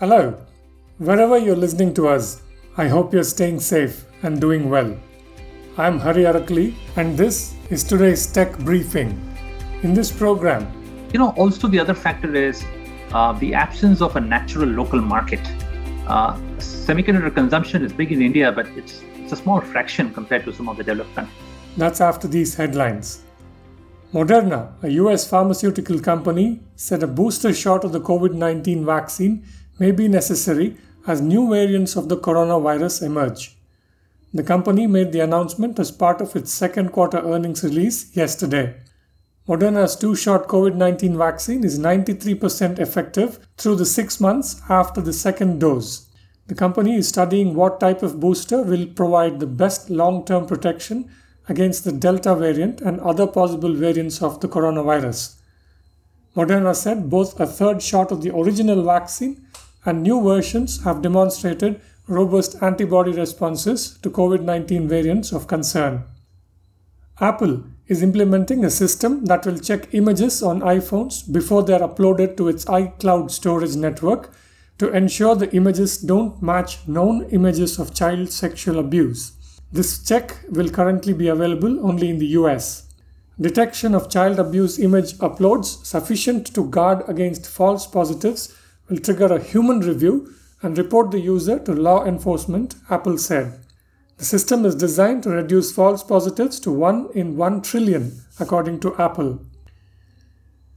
Hello, wherever you're listening to us, I hope you're staying safe and doing well. I'm Hari Arakali, and this is today's tech briefing. In this program, you know, also the other factor is uh, the absence of a natural local market. Uh, semiconductor consumption is big in India, but it's it's a small fraction compared to some of the developed countries. That's after these headlines. Moderna, a US pharmaceutical company, said a booster shot of the COVID 19 vaccine may be necessary as new variants of the coronavirus emerge. The company made the announcement as part of its second quarter earnings release yesterday. Moderna's two shot COVID 19 vaccine is 93% effective through the six months after the second dose. The company is studying what type of booster will provide the best long term protection against the Delta variant and other possible variants of the coronavirus. Moderna said both a third shot of the original vaccine and new versions have demonstrated robust antibody responses to COVID 19 variants of concern. Apple is implementing a system that will check images on iPhones before they are uploaded to its iCloud storage network to ensure the images don't match known images of child sexual abuse. This check will currently be available only in the US. Detection of child abuse image uploads sufficient to guard against false positives will trigger a human review and report the user to law enforcement, Apple said. The system is designed to reduce false positives to 1 in 1 trillion, according to Apple.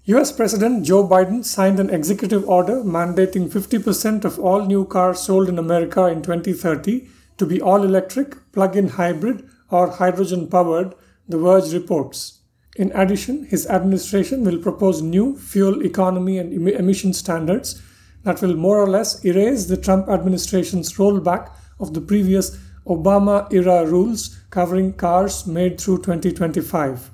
US President Joe Biden signed an executive order mandating 50% of all new cars sold in America in 2030 to be all electric, plug in hybrid, or hydrogen powered, The Verge reports. In addition, his administration will propose new fuel economy and emission standards that will more or less erase the Trump administration's rollback of the previous Obama era rules covering cars made through 2025.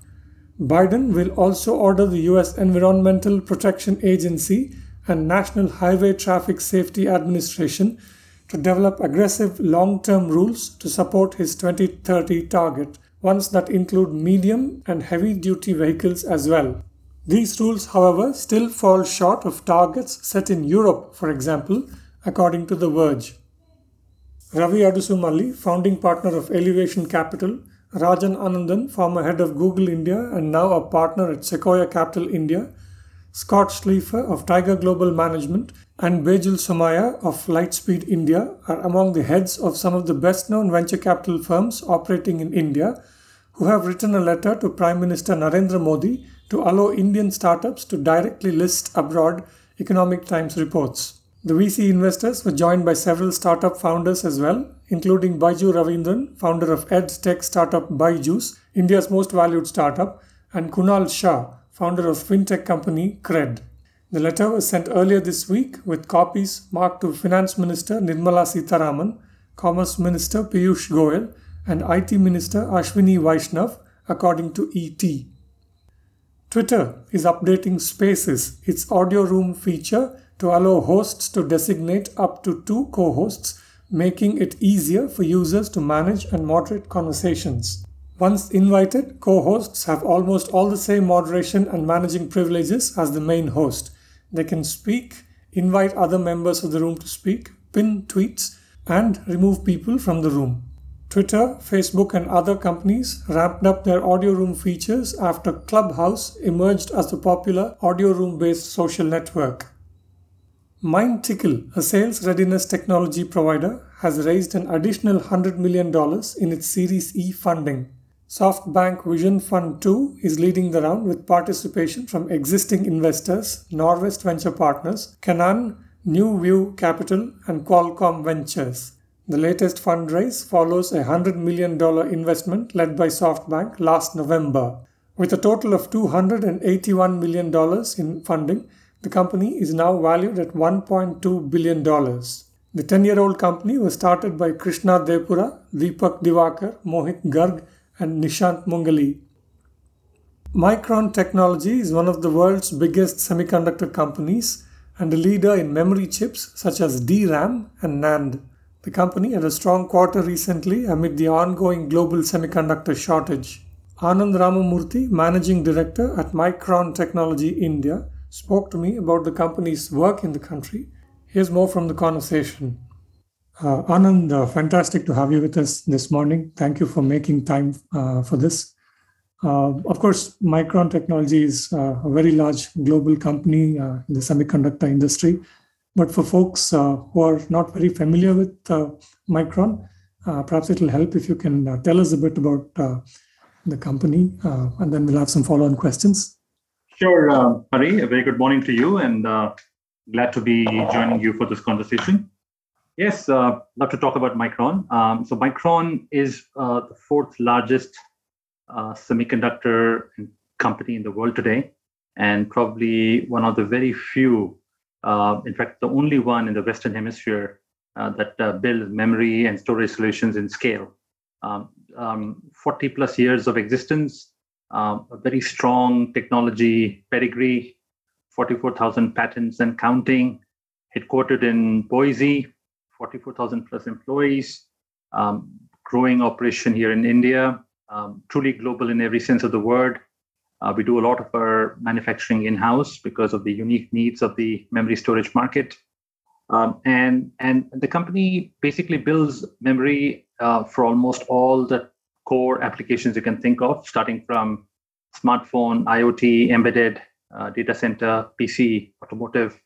Biden will also order the US Environmental Protection Agency and National Highway Traffic Safety Administration to develop aggressive long term rules to support his 2030 target, ones that include medium and heavy duty vehicles as well. These rules, however, still fall short of targets set in Europe, for example, according to The Verge. Ravi Adusumalli, founding partner of Elevation Capital, Rajan Anandan, former head of Google India and now a partner at Sequoia Capital India, Scott Schleifer of Tiger Global Management, and Bejul Somaia of Lightspeed India are among the heads of some of the best known venture capital firms operating in India who have written a letter to Prime Minister Narendra Modi to allow Indian startups to directly list abroad, Economic Times reports. The VC investors were joined by several startup founders as well, including Byju Raveendran, founder of edtech tech startup Byju's, India's most valued startup, and Kunal Shah, founder of fintech company Cred. The letter was sent earlier this week with copies marked to Finance Minister Nirmala Sitharaman, Commerce Minister Piyush Goyal, and IT Minister Ashwini Vaishnaw, according to ET. Twitter is updating Spaces, its audio room feature, to allow hosts to designate up to two co hosts, making it easier for users to manage and moderate conversations. Once invited, co hosts have almost all the same moderation and managing privileges as the main host. They can speak, invite other members of the room to speak, pin tweets, and remove people from the room. Twitter, Facebook, and other companies ramped up their audio room features after Clubhouse emerged as the popular audio room based social network. MindTickle, a sales readiness technology provider, has raised an additional $100 million in its Series E funding. SoftBank Vision Fund 2 is leading the round with participation from existing investors, Norwest Venture Partners, Canaan, New View Capital, and Qualcomm Ventures. The latest fundraise follows a $100 million investment led by SoftBank last November. With a total of $281 million in funding, the company is now valued at $1.2 billion. The 10 year old company was started by Krishna Devpura, Deepak Diwakar, Mohit Garg, and Nishant Mungali. Micron Technology is one of the world's biggest semiconductor companies and a leader in memory chips such as DRAM and NAND. The company had a strong quarter recently amid the ongoing global semiconductor shortage. Anand Ramamurthy, Managing Director at Micron Technology India, spoke to me about the company's work in the country, Here's more from the conversation. Uh, Anand, uh, fantastic to have you with us this morning. Thank you for making time uh, for this. Uh, of course, Micron Technology is uh, a very large global company uh, in the semiconductor industry. But for folks who are not very familiar with Micron, perhaps it will help if you can tell us a bit about the company, and then we'll have some follow on questions. Sure, uh, Hari. A very good morning to you, and glad to be joining you for this conversation. Yes, uh, love to talk about Micron. Um, so Micron is uh, the fourth largest uh, semiconductor company in the world today, and probably one of the very few, uh, in fact, the only one in the Western Hemisphere uh, that uh, builds memory and storage solutions in scale. Um, um, 40 plus years of existence, um, a very strong technology pedigree, 44,000 patents and counting, headquartered in Boise, 44,000 plus employees, um, growing operation here in India, um, truly global in every sense of the word. Uh, we do a lot of our manufacturing in house because of the unique needs of the memory storage market. Um, and, and the company basically builds memory uh, for almost all the core applications you can think of, starting from smartphone, IoT, embedded, uh, data center, PC, automotive,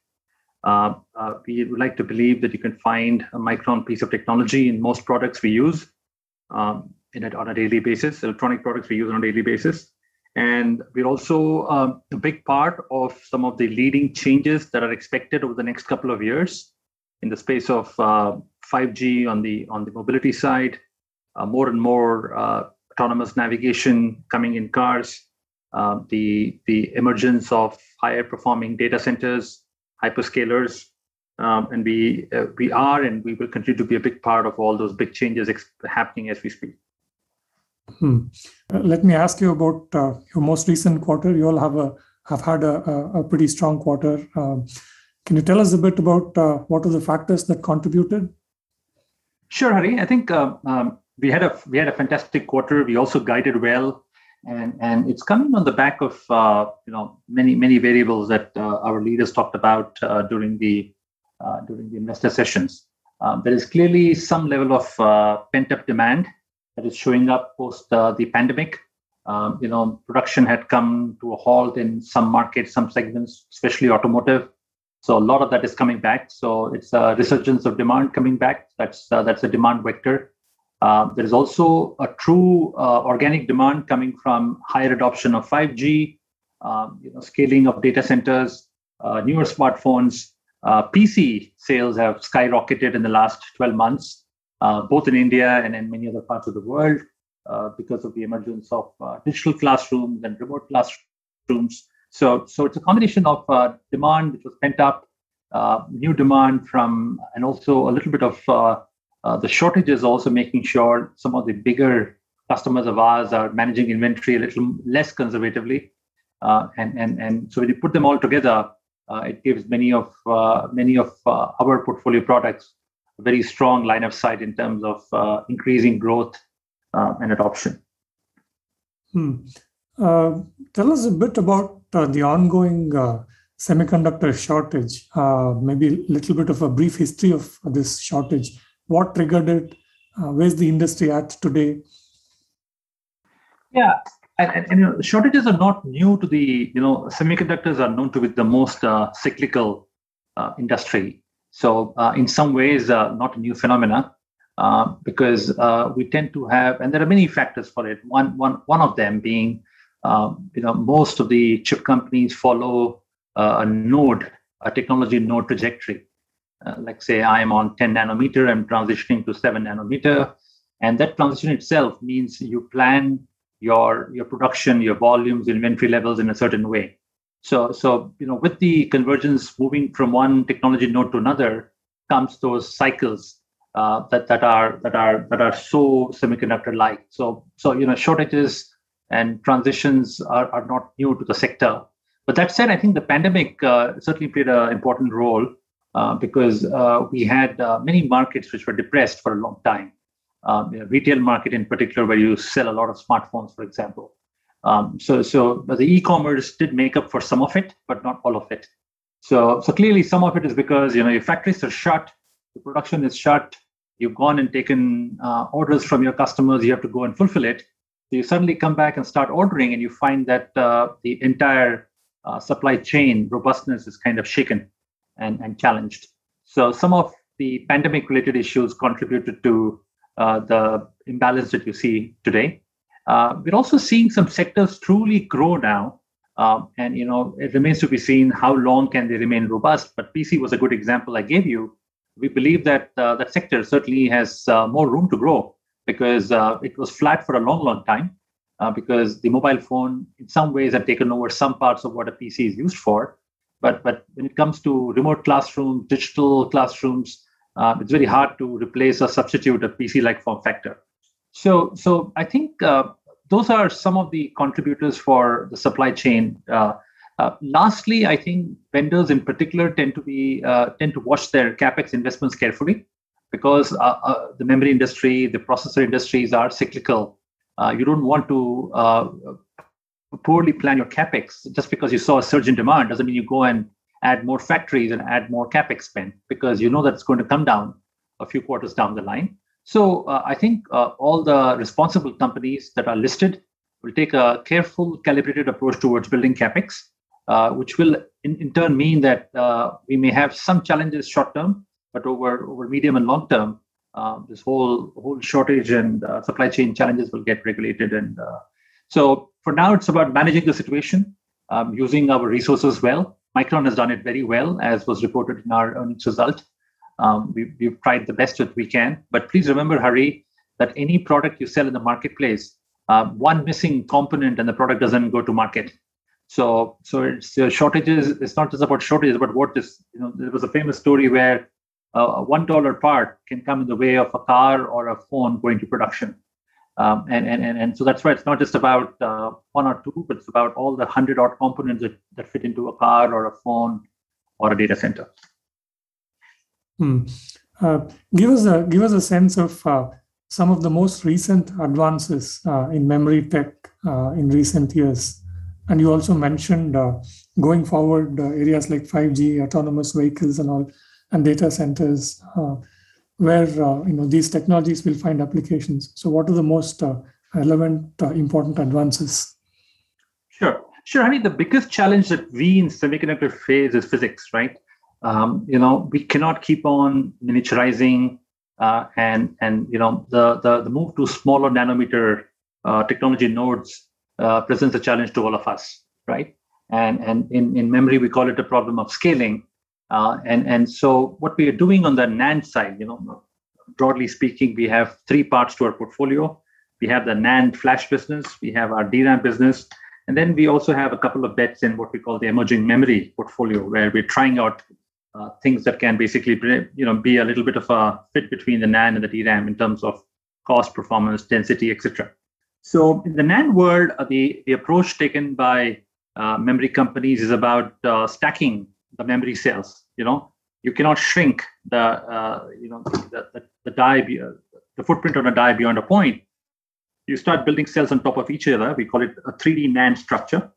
uh, uh, we would like to believe that you can find a Micron piece of technology in most products we use um, in it on a daily basis, electronic products we use on a daily basis. And we're also um, a big part of some of the leading changes that are expected over the next couple of years in the space of uh, 5G on the on the mobility side, uh, more and more uh, autonomous navigation coming in cars, uh, the the emergence of higher performing data centers, hyperscalers, um, and we uh, we are and we will continue to be a big part of all those big changes ex- happening as we speak. Hmm. Uh, let me ask you about uh, your most recent quarter. You all have a have had a, a, pretty strong quarter. Um, can you tell us a bit about uh, what are the factors that contributed? Sure, Hari. I think uh, um, we had a we had a fantastic quarter. We also guided well and and it's coming on the back of uh, you know many many variables that uh, our leaders talked about uh, during the uh, during the investor sessions. There is clearly some level of uh, pent up demand that is showing up post uh, the pandemic. Um, you know, production had come to a halt in some markets, some segments, especially automotive. So a lot of that is coming back. So it's a resurgence of demand coming back. That's that's a demand vector. Uh, there is also a true uh, organic demand coming from higher adoption of 5G, um, you know, scaling of data centers, uh, newer smartphones. Uh, PC sales have skyrocketed in the last 12 months, uh, both in India and in many other parts of the world, because of the emergence of digital classrooms and remote classrooms. So, so it's a combination of demand which was pent up, new demand from, and also a little bit of uh, the shortage is also making sure some of the bigger customers of ours are managing inventory a little less conservatively. Uh, and, and, and so when you put them all together, uh, it gives many of uh, many of uh, our portfolio products very strong line of sight in terms of uh, increasing growth and adoption. Hmm. tell us a bit about the ongoing semiconductor shortage. maybe a little bit of a brief history of this shortage what triggered it uh, where's the industry at today yeah and, and, and, you know shortages are not new to the you know semiconductors are known to be the most uh, cyclical uh, industry so uh, in some ways uh, not a new phenomena uh, because we tend to have and there are many factors for it one one one of them being um, you know most of the chip companies follow a node a technology node trajectory uh, like say I am on 10 nanometer, I'm transitioning to 7 nanometer. And that transition itself means you plan your, your production, your volumes, inventory levels in a certain way. So, so you know, with the convergence moving from one technology node to another comes those cycles uh, that that are that are that are so semiconductor like. So, so you know, shortages and transitions are, are not new to the sector. But that said, I think the pandemic uh, certainly played an important role uh, because uh, we had uh, many markets which were depressed for a long time. Um, you know, retail market in particular, where you sell a lot of smartphones, for example. Um, so, so the e-commerce did make up for some of it, but not all of it. So, so clearly, some of it is because you know your factories are shut, the production is shut. You've gone and taken uh, orders from your customers. You have to go and fulfill it. So you suddenly come back and start ordering, and you find that uh, the entire uh, supply chain robustness is kind of shaken and, and challenged. So some of the pandemic-related issues contributed to uh, the imbalance that you see today. Uh, we're also seeing some sectors truly grow now um, and you know, it remains to be seen how long can they remain robust. But PC was a good example I gave you. We believe that uh, that sector certainly has uh, more room to grow because uh, it was flat for a long, long time. Uh, because the mobile phone, in some ways, had taken over some parts of what a PC is used for. But but when it comes to remote classrooms, digital classrooms, uh, it's very hard to replace or substitute a PC-like form factor. So so I think uh, those are some of the contributors for the supply chain. Uh, uh, lastly, I think vendors in particular tend to be uh, tend to watch their capex investments carefully because uh, uh, the memory industry, the processor industries are cyclical. You don't want to poorly plan your capex just because you saw a surge in demand doesn't mean you go and add more factories and add more capex spend because you know that's going to come down a few quarters down the line. So uh, I think uh, all the responsible companies that are listed will take a careful, calibrated approach towards building capex, uh, which will in, in, turn mean that uh, we may have some challenges short term, but over over medium and long term, uh, this whole whole shortage and uh, supply chain challenges will get regulated. And so for now, it's about managing the situation, um, using our resources well. Micron has done it very well, as was reported in our earnings result. Um, we, we've tried the best that we can. But please remember, Hari, that any product you sell in the marketplace, uh, one missing component and the product doesn't go to market. So, so it's uh, shortages. It's not just about shortages, but what is you know. There was a famous story where uh, a one dollar part can come in the way of a car or a phone going to production. Um, and, and, and, and so that's why it's not just about uh, one or two, but it's about all the hundred odd components that, that fit into a car or a phone or a data center. Hmm. Uh, give us a give us a sense of uh, some of the most recent advances uh, in memory tech uh, in recent years, and you also mentioned uh, going forward uh, areas like 5G, autonomous vehicles, and all, and data centers, where you know these technologies will find applications. So, what are the most relevant, important advances? Sure, sure. I mean, the biggest challenge that we in semiconductor face is physics, right? Um, you know we cannot keep on miniaturizing uh, and and you know the, the the move to smaller nanometer uh, technology nodes uh, presents a challenge to all of us right? And and in, in memory we call it a problem of scaling. Uh, and and so what we are doing on the NAND side you know broadly speaking we have three parts to our portfolio. We have the NAND flash business we have our DRAM business and then we also have a couple of bets in what we call the emerging memory portfolio, where we're trying out uh, things that can basically you know be a little bit of a fit between the NAND and the DRAM in terms of cost, performance, density, etc. So in the NAND world, uh, the the approach taken by uh, memory companies is about uh, stacking the memory cells. You know, you cannot shrink the you know the, the, the die be, the footprint on a die beyond a point. You start building cells on top of each other. We call it a 3D NAND structure.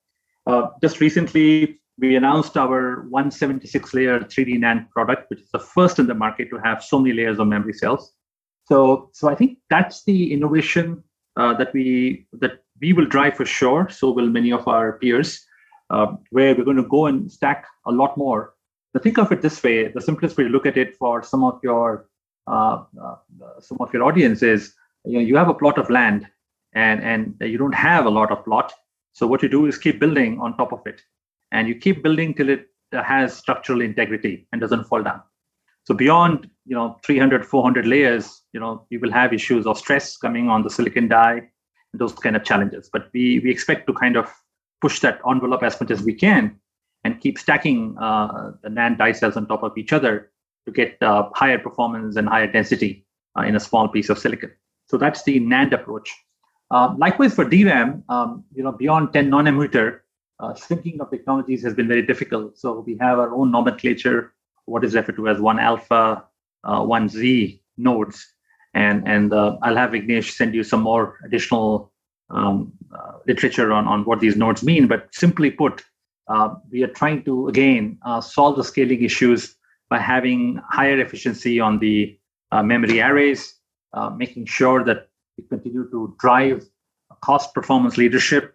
just recently, we announced our 176 layer 3D NAND product, which is the first in the market to have so many layers of memory cells. So, so I think that's the innovation uh, that we that we will drive for sure. So will many of our peers, uh, where we're going to go and stack a lot more. But think of it this way: the simplest way to look at it for some of your uh, uh some of your audience is, you know, you have a plot of land, and and you don't have a lot of plot. So what you do is keep building on top of it and you keep building till it has structural integrity and doesn't fall down so beyond you know 300 400 layers you know you will have issues of stress coming on the silicon die and those kind of challenges but we we expect to kind of push that envelope as much as we can and keep stacking uh, the NAND die cells on top of each other to get uh, higher performance and higher density uh, in a small piece of silicon. So that's the NAND approach. Uh, likewise for DRAM, um, you know, beyond 10 nanometer, uh, shrinking of technologies has been very difficult. So we have our own nomenclature, what is referred to as one alpha, uh, one Z nodes. And, and uh, I'll have Vignesh send you some more additional um, uh, literature on, on what these nodes mean. But simply put, we are trying to again solve the scaling issues by having higher efficiency on the memory arrays, making sure that we continue to drive cost performance leadership.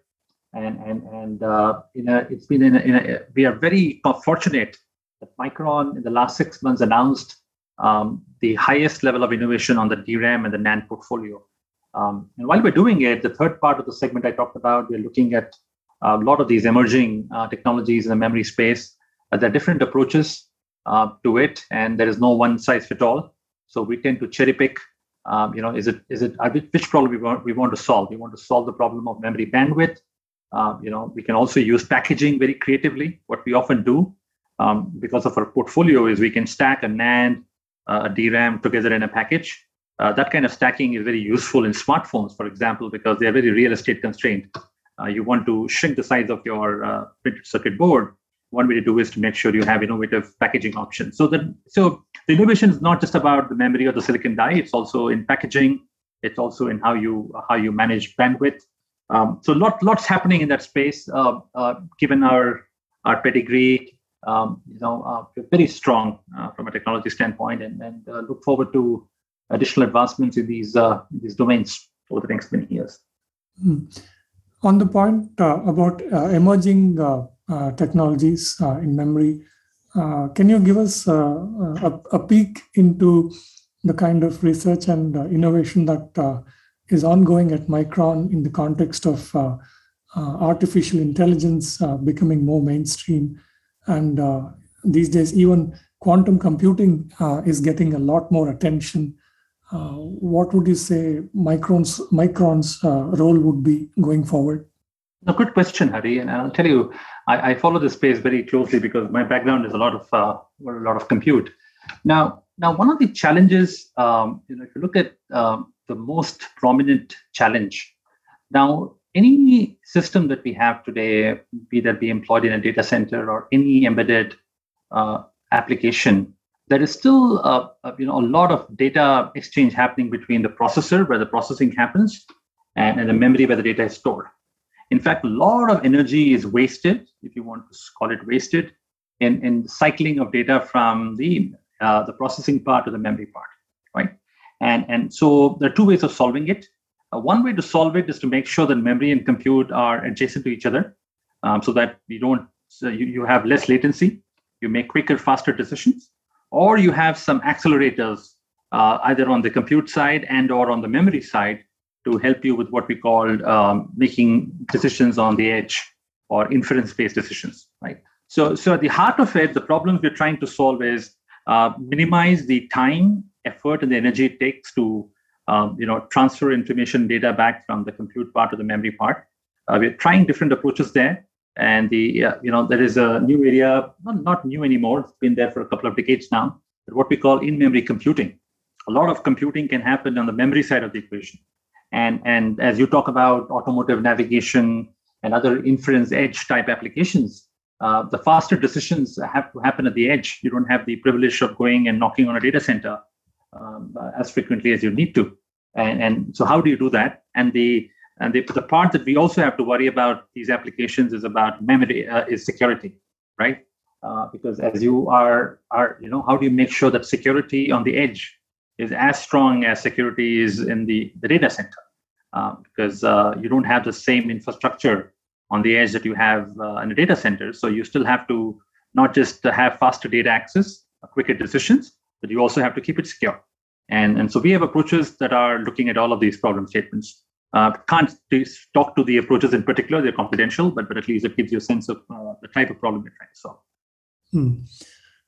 And, and, and uh, in it's been in a, in a, we are very fortunate that Micron in the last six months announced um, the highest level of innovation on the DRAM and the NAND portfolio. Um, and while we're doing it, the third part of the segment I talked about, we're looking at a lot of these emerging uh, technologies in the memory space. Uh, there are different approaches uh, to it, and there is no one size fit all. So we tend to cherry pick. Um, you know, is it is it which problem we want we want to solve? We want to solve the problem of memory bandwidth. Um, you know, we can also use packaging very creatively. What we often do um, because of our portfolio is we can stack a NAND, uh, a DRAM together in a package. Uh, that kind of stacking is very useful in smartphones, for example, because they are very real estate constrained. Uh, you want to shrink the size of your uh, printed circuit board. One way to do is to make sure you have innovative packaging options. So that so the innovation is not just about the memory or the silicon die. It's also in packaging. It's also in how you how you manage bandwidth. Um, so lot lots happening in that space. Uh, uh given our our pedigree, um, you know, uh, very strong uh, from a technology standpoint, and, and look forward to additional advancements in these these domains over the next many years. Mm on the point uh, about uh, emerging uh, technologies in memory, can you give us a, a, peek into the kind of research and innovation that is ongoing at Micron in the context of artificial intelligence becoming more mainstream and these days even quantum computing uh, is getting a lot more attention uh, what would you say Micron's Micron's uh, role would be going forward? A good question, Hari. And I'll tell you, I, I, follow this space very closely because my background is a lot of uh, a lot of compute. Now, now one of the challenges, um, you know, if you look at um, the most prominent challenge, now any system that we have today, be that be employed in a data center or any embedded uh, application, there is still uh, uh, you know a lot of data exchange happening between the processor where the processing happens and, and the memory where the data is stored. In fact a lot of energy is wasted if you want to call it wasted in, in cycling of data from the uh, the processing part to the memory part right and and so there are two ways of solving it uh, one way to solve it is to make sure that memory and compute are adjacent to each other um, so that you don't so you, you have less latency you make quicker faster decisions or you have some accelerators uh, either on the compute side and or on the memory side to help you with what we call um, making decisions on the edge or inference-based decisions, right? So, so at the heart of it, the problems we're trying to solve is uh, minimize the time, effort, and the energy it takes to, um, you know, transfer information data back from the compute part to the memory part. Uh, we're trying different approaches there. And the uh, you know there is a new area not, not new anymore. It's been there for a couple of decades now. But what we call in-memory computing. A lot of computing can happen on the memory side of the equation. And and as you talk about automotive navigation and other inference edge type applications uh, the faster decisions have to happen at the edge. You don't have the privilege of going and knocking on a data center um, as frequently as you need to and, and so how do you do that and the and the, the part that we also have to worry about these applications is about memory, uh, is security, right? Uh, because as you are, are, you know, how do you make sure that security on the edge is as strong as security is in the, the data center? Uh, because uh, you don't have the same infrastructure on the edge that you have uh, in a data center. So you still have to not just have faster data access, quicker decisions, but you also have to keep it secure. And, and so we have approaches that are looking at all of these problem statements. Uh, can't talk to the approaches in particular; they're confidential, but but at least it gives you a sense of uh, the type of problem you're trying to solve. Hmm.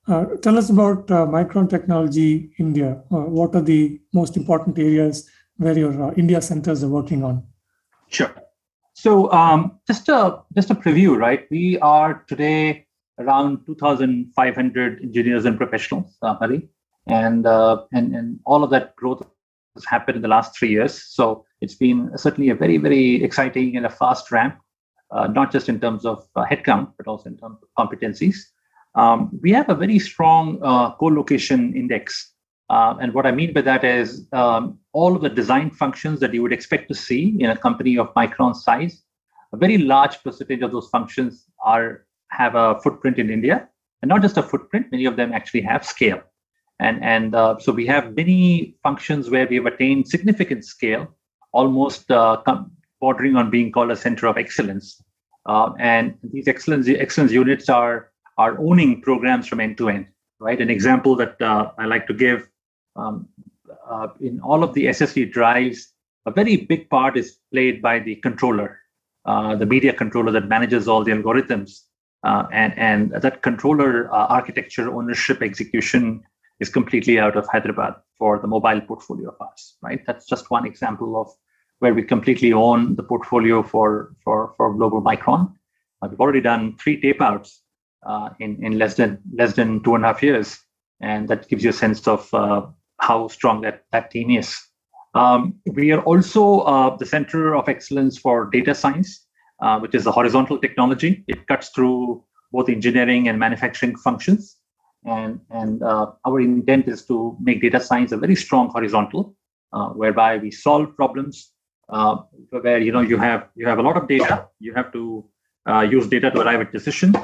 Uh, tell us about uh, Micron Technology India. Uh, what are the most important areas where your uh, India centers are working on? Sure. So um, just a just a preview, right? We are today around 2,500 engineers and professionals, Hari, and and and all of that growth has happened in the last three years. So it's been certainly a very, very exciting and a fast ramp, uh, not just in terms of uh, headcount, but also in terms of competencies. Um, we have a very strong uh, co-location index. Uh, and what I mean by that is um, all of the design functions that you would expect to see in a company of Micron size, a very large percentage of those functions are have a footprint in India, and not just a footprint. Many of them actually have scale, and and uh, so we have many functions where we have attained significant scale, almost uh, bordering on being called a center of excellence. Uh, and these excellence excellence units are are owning programs from end to end. Right. An example that uh, I like to give um, uh, in all of the SSD drives, a very big part is played by the controller, uh, the media controller that manages all the algorithms. Uh, and, and that controller uh, architecture, ownership, execution is completely out of Hyderabad for the mobile portfolio of ours, right? That's just one example of where we completely own the portfolio for, for, for Global Micron. Uh, we've already done three tape outs uh, in, in less than less than two and a half years. And that gives you a sense of uh, how strong that, that team is. Um, we are also uh, the center of excellence for data science, uh, which is a horizontal technology. It cuts through both engineering and manufacturing functions. And, and uh, our intent is to make data science a very strong horizontal, uh, whereby we solve problems uh, where you know you have you have a lot of data. You have to uh, use data to arrive at decision,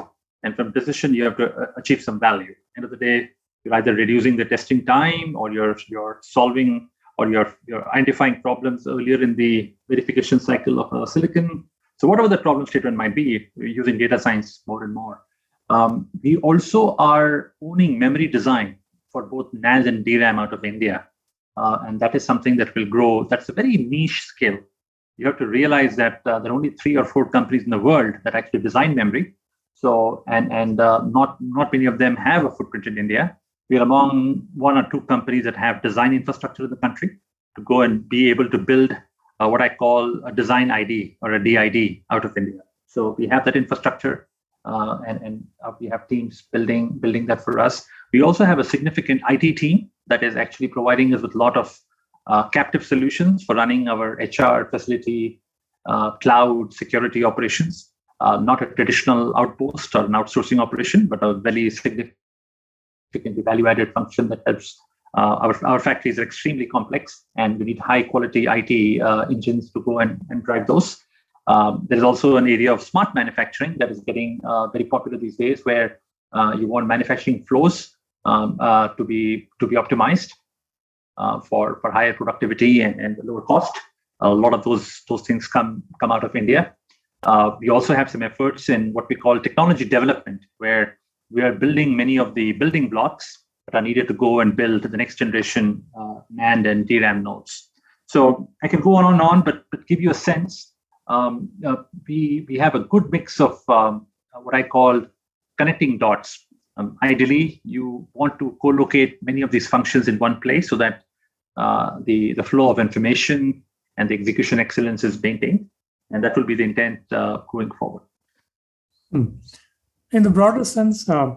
and from decision you have to achieve some value. End of the day, you're either reducing the testing time or you're you're solving or you're you're identifying problems earlier in the verification cycle of a silicon. So whatever the problem statement might be, we're using data science more and more. Um, we also are owning memory design for both NAND and DRAM out of India. Uh, and that is something that will grow. That's a very niche skill. You have to realize that uh, there are only three or four companies in the world that actually design memory. So, and and uh, not not many of them have a footprint in India we are among one or two companies that have design infrastructure in the country to go and be able to build uh, what I call a design ID or a DID out of India. So we have that infrastructure, uh, and and uh, we have teams building building that for us. We also have a significant IT team that is actually providing us with a lot of uh, captive solutions for running our HR facility, uh, cloud security operations. Uh, not a traditional outpost or an outsourcing operation, but a very significant significantly value-added function that helps. Uh, our, our factories are extremely complex, and we need high-quality IT engines to go and, and drive those. Um, there's also an area of smart manufacturing that is getting uh, very popular these days, where uh, you want manufacturing flows um, uh, to be to be optimized uh, for for higher productivity and, and lower cost. A lot of those those things come come out of India. we also have some efforts in what we call technology development, where we are building many of the building blocks that are needed to go and build the next generation uh, NAND and DRAM nodes. So I can go on and on, but, but give you a sense. Um, uh, we, we have a good mix of um, what I call connecting dots. Um, ideally, you want to co-locate many of these functions in one place so that uh, the, the flow of information and the execution excellence is maintained. And that will be the intent uh, going forward. Hmm in the broader sense, uh,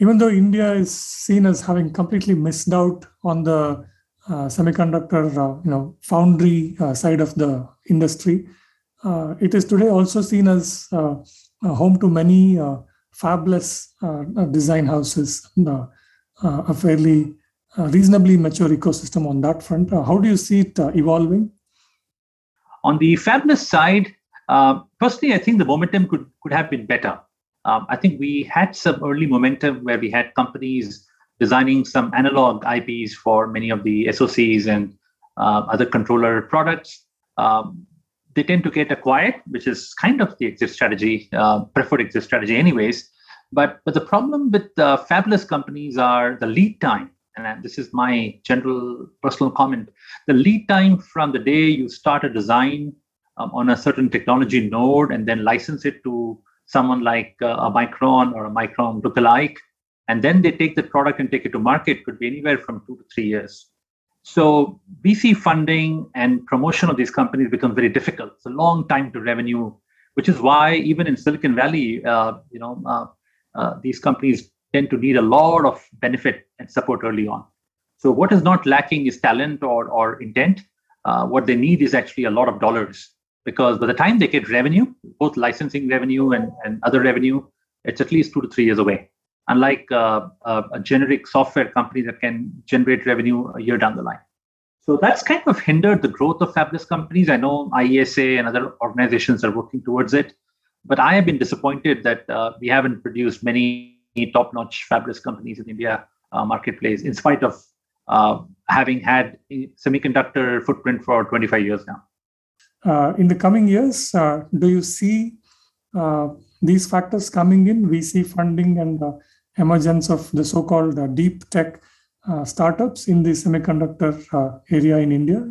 even though India is seen as having completely missed out on the uh, semiconductor, uh, you know, foundry uh, side of the industry, uh, Uh, it is today also seen as uh, home to many uh, fabless uh, design houses, a fairly reasonably mature ecosystem on that front. how do you see it evolving? On the fabless side, personally, I think the momentum could could have been better um, I think we had some early momentum where we had companies designing some analog IPs for many of the SOCs and uh, other controller products. Um, they tend to get acquired, which is kind of the exit strategy, uh, preferred exit strategy, anyways. But but the problem with uh, fabless companies are the lead time, and this is my general personal comment. The lead time from the day you start a design um, on a certain technology node and then license it to someone like uh, a Micron or a Micron lookalike, and then they take the product and take it to market could be anywhere from two to three years. So VC funding and promotion of these companies becomes very difficult. It's a long time to revenue, which is why even in Silicon Valley, uh, you know, uh, uh, these companies tend to need a lot of benefit and support early on. So what is not lacking is talent or or intent. Uh, what they need is actually a lot of dollars because by the time they get revenue, both licensing revenue and, and other revenue, it's at least two to three years away. Unlike uh, a, a generic software company that can generate revenue a year down the line. So that's kind of hindered the growth of fabless companies. I know IESA and other organizations are working towards it, but I have been disappointed that uh, we haven't produced many top-notch fabless companies in India uh, marketplace, in spite of uh, having had a semiconductor footprint for 25 years now. Uh, in the coming years, uh, do you see uh, these factors coming in? VC funding and emergence of the so-called deep tech startups in the semiconductor area in India?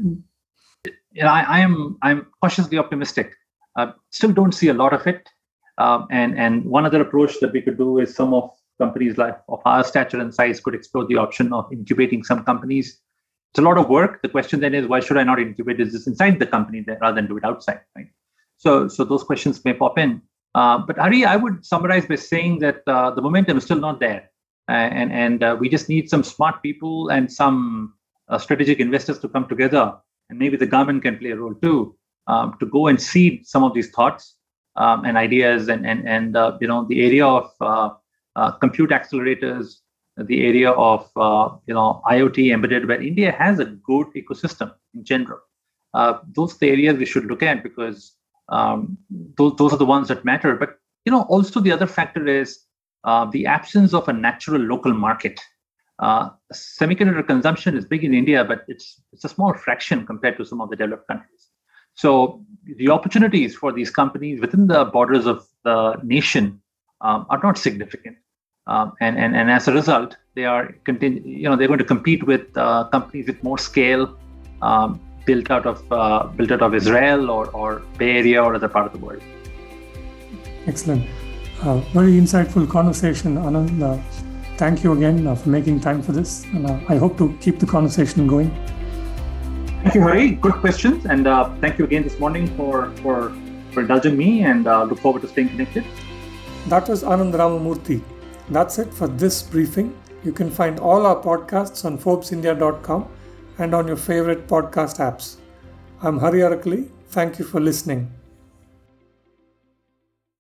Yeah, I, I am. I'm cautiously optimistic. Uh, still don't see a lot of it. Um, and and one other approach that we could do is some of companies like of our stature and size could explore the option of incubating some companies. It's a lot of work. The question then is, why should I not incubate this inside the company rather than do it outside, right? So so those questions may pop in. Uh, but Hari, I would summarize by saying that uh, the momentum is still not there, and and uh, we just need some smart people and some uh, strategic investors to come together, and maybe the government can play a role too um, to go and seed some of these thoughts um, and ideas and and and uh, you know the area of compute accelerators the area of you know iot embedded where india has a good ecosystem in general. Those are the areas we should look at because um, those, those are the ones that matter. But you know also the other factor is uh, the absence of a natural local market. Semiconductor consumption is big in india but it's it's a small fraction compared to some of the developed countries. So the opportunities for these companies within the borders of the nation um, are not significant. Um, and, and, and as a result, they are continu- you know they're going to compete with uh, companies with more scale, um, built out of uh, built out of Israel or, or Bay Area or other part of the world. Excellent, uh, very insightful conversation, Anand. Uh, thank you again uh, for making time for this, and uh, I hope to keep the conversation going. Thank you, Hari. Good questions, and uh, thank you again this morning for for for indulging me, and uh, look forward to staying connected. That was Anand Ramamurthy. That's it for this briefing. You can find all our podcasts on ForbesIndia.com and on your favorite podcast apps. I'm Hari Arakali. Thank you for listening.